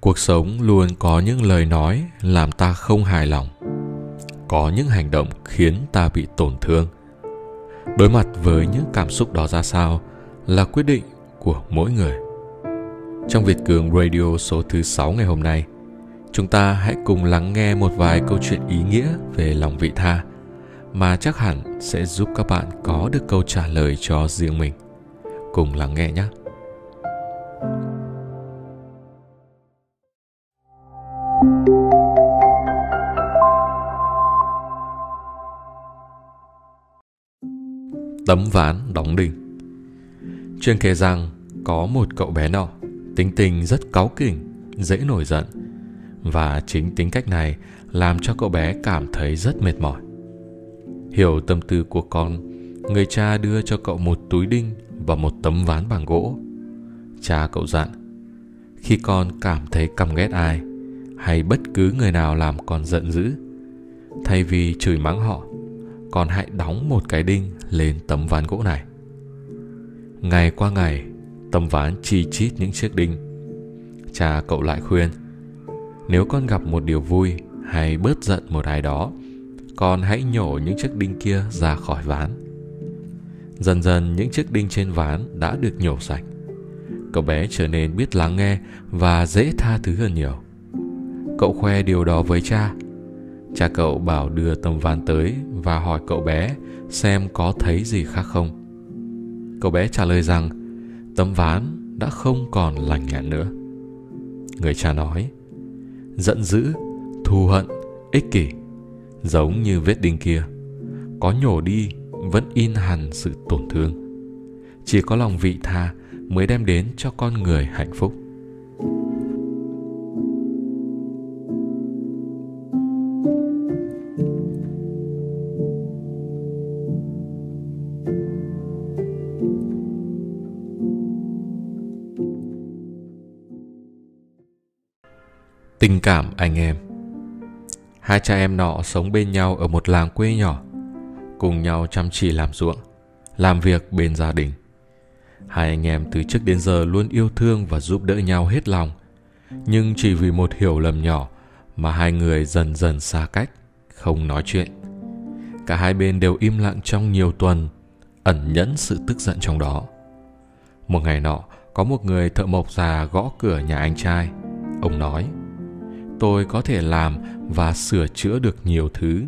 cuộc sống luôn có những lời nói làm ta không hài lòng có những hành động khiến ta bị tổn thương đối mặt với những cảm xúc đó ra sao là quyết định của mỗi người trong Việt Cường Radio số thứ 6 ngày hôm nay, chúng ta hãy cùng lắng nghe một vài câu chuyện ý nghĩa về lòng vị tha mà chắc hẳn sẽ giúp các bạn có được câu trả lời cho riêng mình. Cùng lắng nghe nhé. Tấm ván đóng đinh Chuyên kể rằng có một cậu bé nọ tính tình rất cáu kỉnh, dễ nổi giận và chính tính cách này làm cho cậu bé cảm thấy rất mệt mỏi. Hiểu tâm tư của con, người cha đưa cho cậu một túi đinh và một tấm ván bằng gỗ. Cha cậu dặn, khi con cảm thấy căm ghét ai hay bất cứ người nào làm con giận dữ, thay vì chửi mắng họ, còn hãy đóng một cái đinh lên tấm ván gỗ này. Ngày qua ngày, tấm ván chi chít những chiếc đinh. Cha cậu lại khuyên, nếu con gặp một điều vui hay bớt giận một ai đó, con hãy nhổ những chiếc đinh kia ra khỏi ván. Dần dần những chiếc đinh trên ván đã được nhổ sạch. Cậu bé trở nên biết lắng nghe và dễ tha thứ hơn nhiều. Cậu khoe điều đó với cha. Cha cậu bảo đưa tấm ván tới và hỏi cậu bé xem có thấy gì khác không. Cậu bé trả lời rằng, tấm ván đã không còn lành lặn nữa. Người cha nói, giận dữ, thù hận, ích kỷ, giống như vết đinh kia, có nhổ đi vẫn in hằn sự tổn thương. Chỉ có lòng vị tha mới đem đến cho con người hạnh phúc. Tình cảm anh em. Hai cha em nọ sống bên nhau ở một làng quê nhỏ, Cùng nhau chăm chỉ làm ruộng, Làm việc bên gia đình. Hai anh em từ trước đến giờ luôn yêu thương và giúp đỡ nhau hết lòng, Nhưng chỉ vì một hiểu lầm nhỏ Mà hai người dần dần xa cách, Không nói chuyện. Cả hai bên đều im lặng trong nhiều tuần, Ẩn nhẫn sự tức giận trong đó. Một ngày nọ, Có một người thợ mộc già gõ cửa nhà anh trai. Ông nói tôi có thể làm và sửa chữa được nhiều thứ.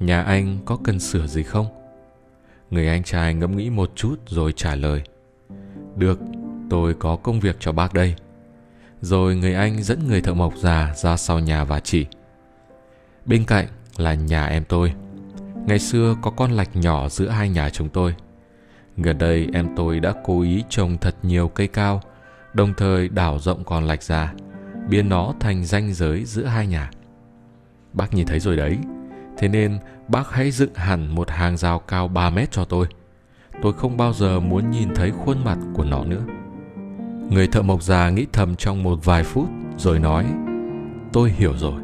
Nhà anh có cần sửa gì không? Người anh trai ngẫm nghĩ một chút rồi trả lời. Được, tôi có công việc cho bác đây. Rồi người anh dẫn người thợ mộc già ra sau nhà và chỉ bên cạnh là nhà em tôi. Ngày xưa có con lạch nhỏ giữa hai nhà chúng tôi. Gần đây em tôi đã cố ý trồng thật nhiều cây cao, đồng thời đảo rộng con lạch ra biến nó thành ranh giới giữa hai nhà. Bác nhìn thấy rồi đấy, thế nên bác hãy dựng hẳn một hàng rào cao 3 mét cho tôi. Tôi không bao giờ muốn nhìn thấy khuôn mặt của nó nữa. Người thợ mộc già nghĩ thầm trong một vài phút rồi nói, tôi hiểu rồi.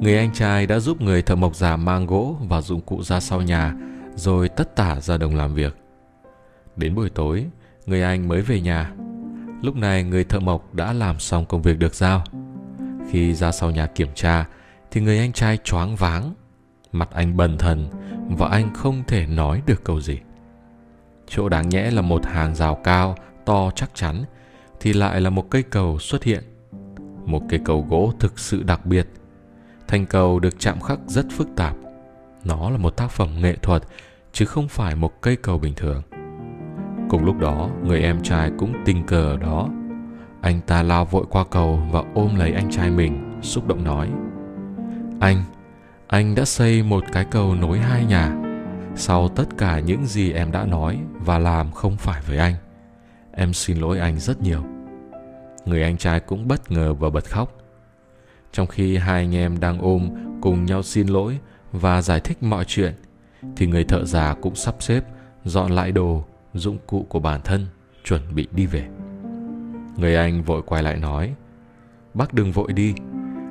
Người anh trai đã giúp người thợ mộc già mang gỗ và dụng cụ ra sau nhà rồi tất tả ra đồng làm việc. Đến buổi tối, người anh mới về nhà Lúc này người thợ mộc đã làm xong công việc được giao. Khi ra sau nhà kiểm tra thì người anh trai choáng váng, mặt anh bần thần và anh không thể nói được câu gì. Chỗ đáng nhẽ là một hàng rào cao, to chắc chắn thì lại là một cây cầu xuất hiện. Một cây cầu gỗ thực sự đặc biệt. Thành cầu được chạm khắc rất phức tạp. Nó là một tác phẩm nghệ thuật chứ không phải một cây cầu bình thường. Cùng lúc đó, người em trai cũng tình cờ ở đó. Anh ta lao vội qua cầu và ôm lấy anh trai mình, xúc động nói. Anh, anh đã xây một cái cầu nối hai nhà. Sau tất cả những gì em đã nói và làm không phải với anh. Em xin lỗi anh rất nhiều. Người anh trai cũng bất ngờ và bật khóc. Trong khi hai anh em đang ôm cùng nhau xin lỗi và giải thích mọi chuyện, thì người thợ già cũng sắp xếp dọn lại đồ dụng cụ của bản thân chuẩn bị đi về. Người anh vội quay lại nói bác đừng vội đi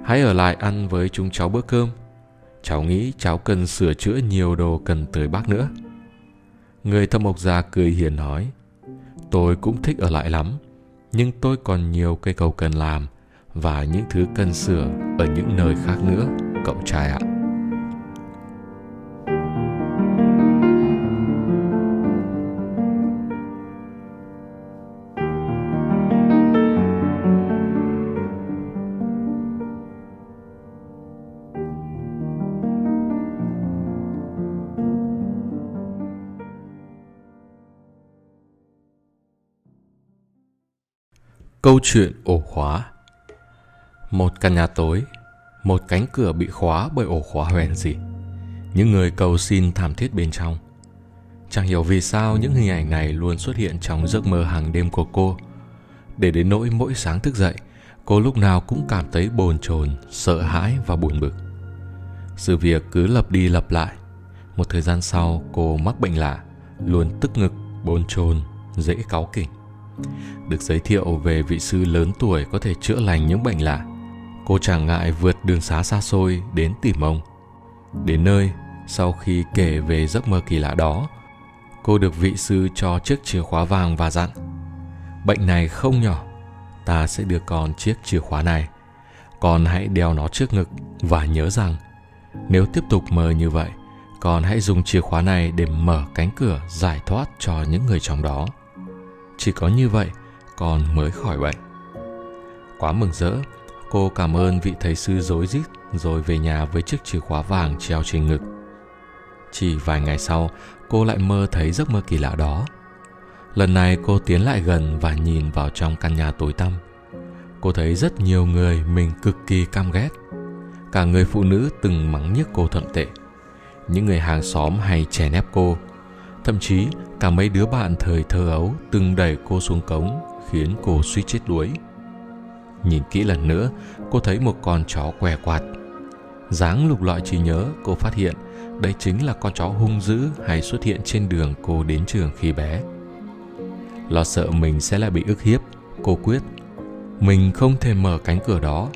hãy ở lại ăn với chúng cháu bữa cơm. Cháu nghĩ cháu cần sửa chữa nhiều đồ cần tới bác nữa. Người thâm mộc già cười hiền nói tôi cũng thích ở lại lắm nhưng tôi còn nhiều cây cầu cần làm và những thứ cần sửa ở những nơi khác nữa, cậu trai ạ. Câu chuyện ổ khóa. Một căn nhà tối Một cánh cửa bị khóa bởi ổ khóa hoen gì Những người cầu xin thảm thiết bên trong. Chẳng hiểu vì sao những hình ảnh này luôn xuất hiện trong giấc mơ hàng đêm của cô. Để đến nỗi mỗi sáng thức dậy Cô lúc nào cũng cảm thấy bồn chồn, sợ hãi và buồn bực. Sự việc cứ lặp đi lặp lại. Một thời gian sau cô mắc bệnh lạ Luôn tức ngực, bồn chồn, dễ cáu kỉnh được giới thiệu về vị sư lớn tuổi có thể chữa lành những bệnh lạ. Cô chẳng ngại vượt đường xá xa xôi đến tìm ông. Đến nơi, sau khi kể về giấc mơ kỳ lạ đó, cô được vị sư cho chiếc chìa khóa vàng và dặn Bệnh này không nhỏ, ta sẽ đưa con chiếc chìa khóa này. Con hãy đeo nó trước ngực và nhớ rằng nếu tiếp tục mơ như vậy, con hãy dùng chìa khóa này để mở cánh cửa giải thoát cho những người trong đó. Chỉ có như vậy, con mới khỏi bệnh. Quá mừng rỡ, cô cảm ơn vị thầy sư dối rít rồi về nhà với chiếc chìa khóa vàng treo trên ngực. Chỉ vài ngày sau, cô lại mơ thấy giấc mơ kỳ lạ đó. Lần này cô tiến lại gần và nhìn vào trong căn nhà tối tăm. Cô thấy rất nhiều người mình cực kỳ căm ghét. Cả người phụ nữ từng mắng nhiếc cô thậm tệ. Những người hàng xóm hay chèn ép cô. Thậm chí cả mấy đứa bạn thời thơ ấu từng đẩy cô xuống cống khiến cô suýt chết đuối. Nhìn kỹ lần nữa, cô thấy một con chó què quạt. Dáng lục lọi trí nhớ, cô phát hiện đây chính là con chó hung dữ hay xuất hiện trên đường cô đến trường khi bé. Lo sợ mình sẽ lại bị ức hiếp, cô quyết mình không thể mở cánh cửa đó.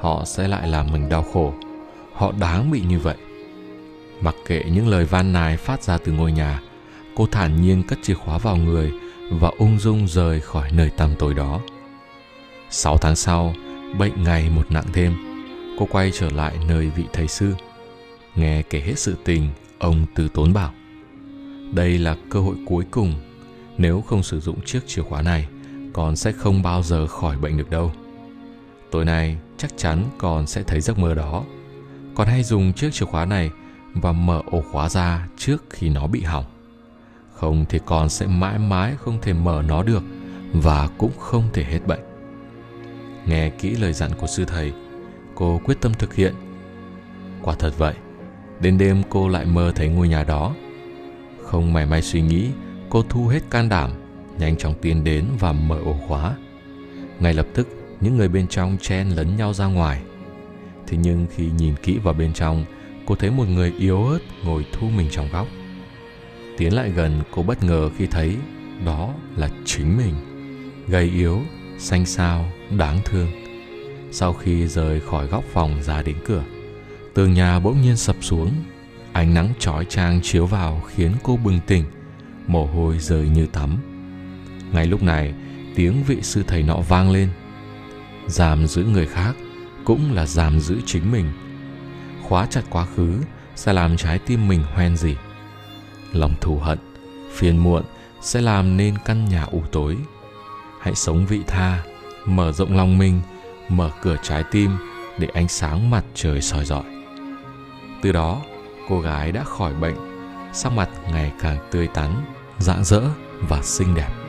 Họ sẽ lại làm mình đau khổ. Họ đáng bị như vậy. Mặc kệ những lời van nài phát ra từ ngôi nhà, cô thản nhiên cất chìa khóa vào người và ung dung rời khỏi nơi tăm tối đó. Sáu tháng sau, bệnh ngày một nặng thêm, cô quay trở lại nơi vị thầy sư. Nghe kể hết sự tình, ông từ tốn bảo. Đây là cơ hội cuối cùng, nếu không sử dụng chiếc chìa khóa này, con sẽ không bao giờ khỏi bệnh được đâu. Tối nay chắc chắn con sẽ thấy giấc mơ đó. Con hãy dùng chiếc chìa khóa này và mở ổ khóa ra trước khi nó bị hỏng. Không thì con sẽ mãi mãi không thể mở nó được và cũng không thể hết bệnh. Nghe kỹ lời dặn của sư thầy, cô quyết tâm thực hiện. Quả thật vậy, đến đêm cô lại mơ thấy ngôi nhà đó. Không mảy may suy nghĩ, cô thu hết can đảm, nhanh chóng tiến đến và mở ổ khóa. Ngay lập tức, những người bên trong chen lấn nhau ra ngoài. Thế nhưng khi nhìn kỹ vào bên trong cô thấy một người yếu ớt ngồi thu mình trong góc Tiến lại gần cô bất ngờ khi thấy đó là chính mình. Gầy yếu, xanh xao, đáng thương. Sau khi rời khỏi góc phòng ra đến cửa, tường nhà bỗng nhiên sập xuống. Ánh nắng chói chang chiếu vào khiến cô bừng tỉnh, mồ hôi rơi như tắm. Ngay lúc này, tiếng vị sư thầy nọ vang lên. giảm giữ người khác cũng là giảm giữ chính mình. Khóa chặt quá khứ, sẽ làm trái tim mình hoen gì lòng thù hận, phiền muộn sẽ làm nên căn nhà u tối. Hãy sống vị tha, mở rộng lòng mình, mở cửa trái tim để ánh sáng mặt trời soi rọi. Từ đó, cô gái đã khỏi bệnh, sắc mặt ngày càng tươi tắn, rạng rỡ và xinh đẹp.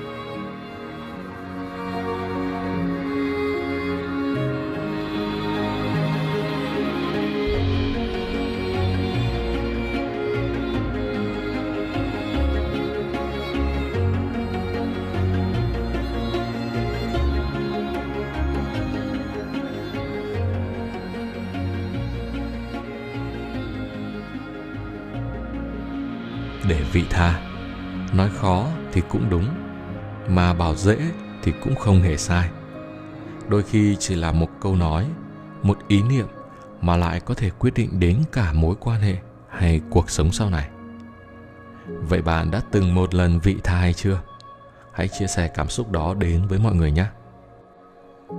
Để vị tha. Nói khó thì cũng đúng, mà bảo dễ thì cũng không hề sai. Đôi khi chỉ là một câu nói, một ý niệm mà lại có thể quyết định đến cả mối quan hệ hay cuộc sống sau này. Vậy bạn đã từng một lần vị tha hay chưa? Hãy chia sẻ cảm xúc đó đến với mọi người nhé.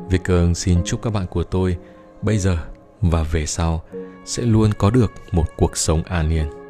Vicker xin chúc các bạn của tôi bây giờ và về sau sẽ luôn có được một cuộc sống an yên.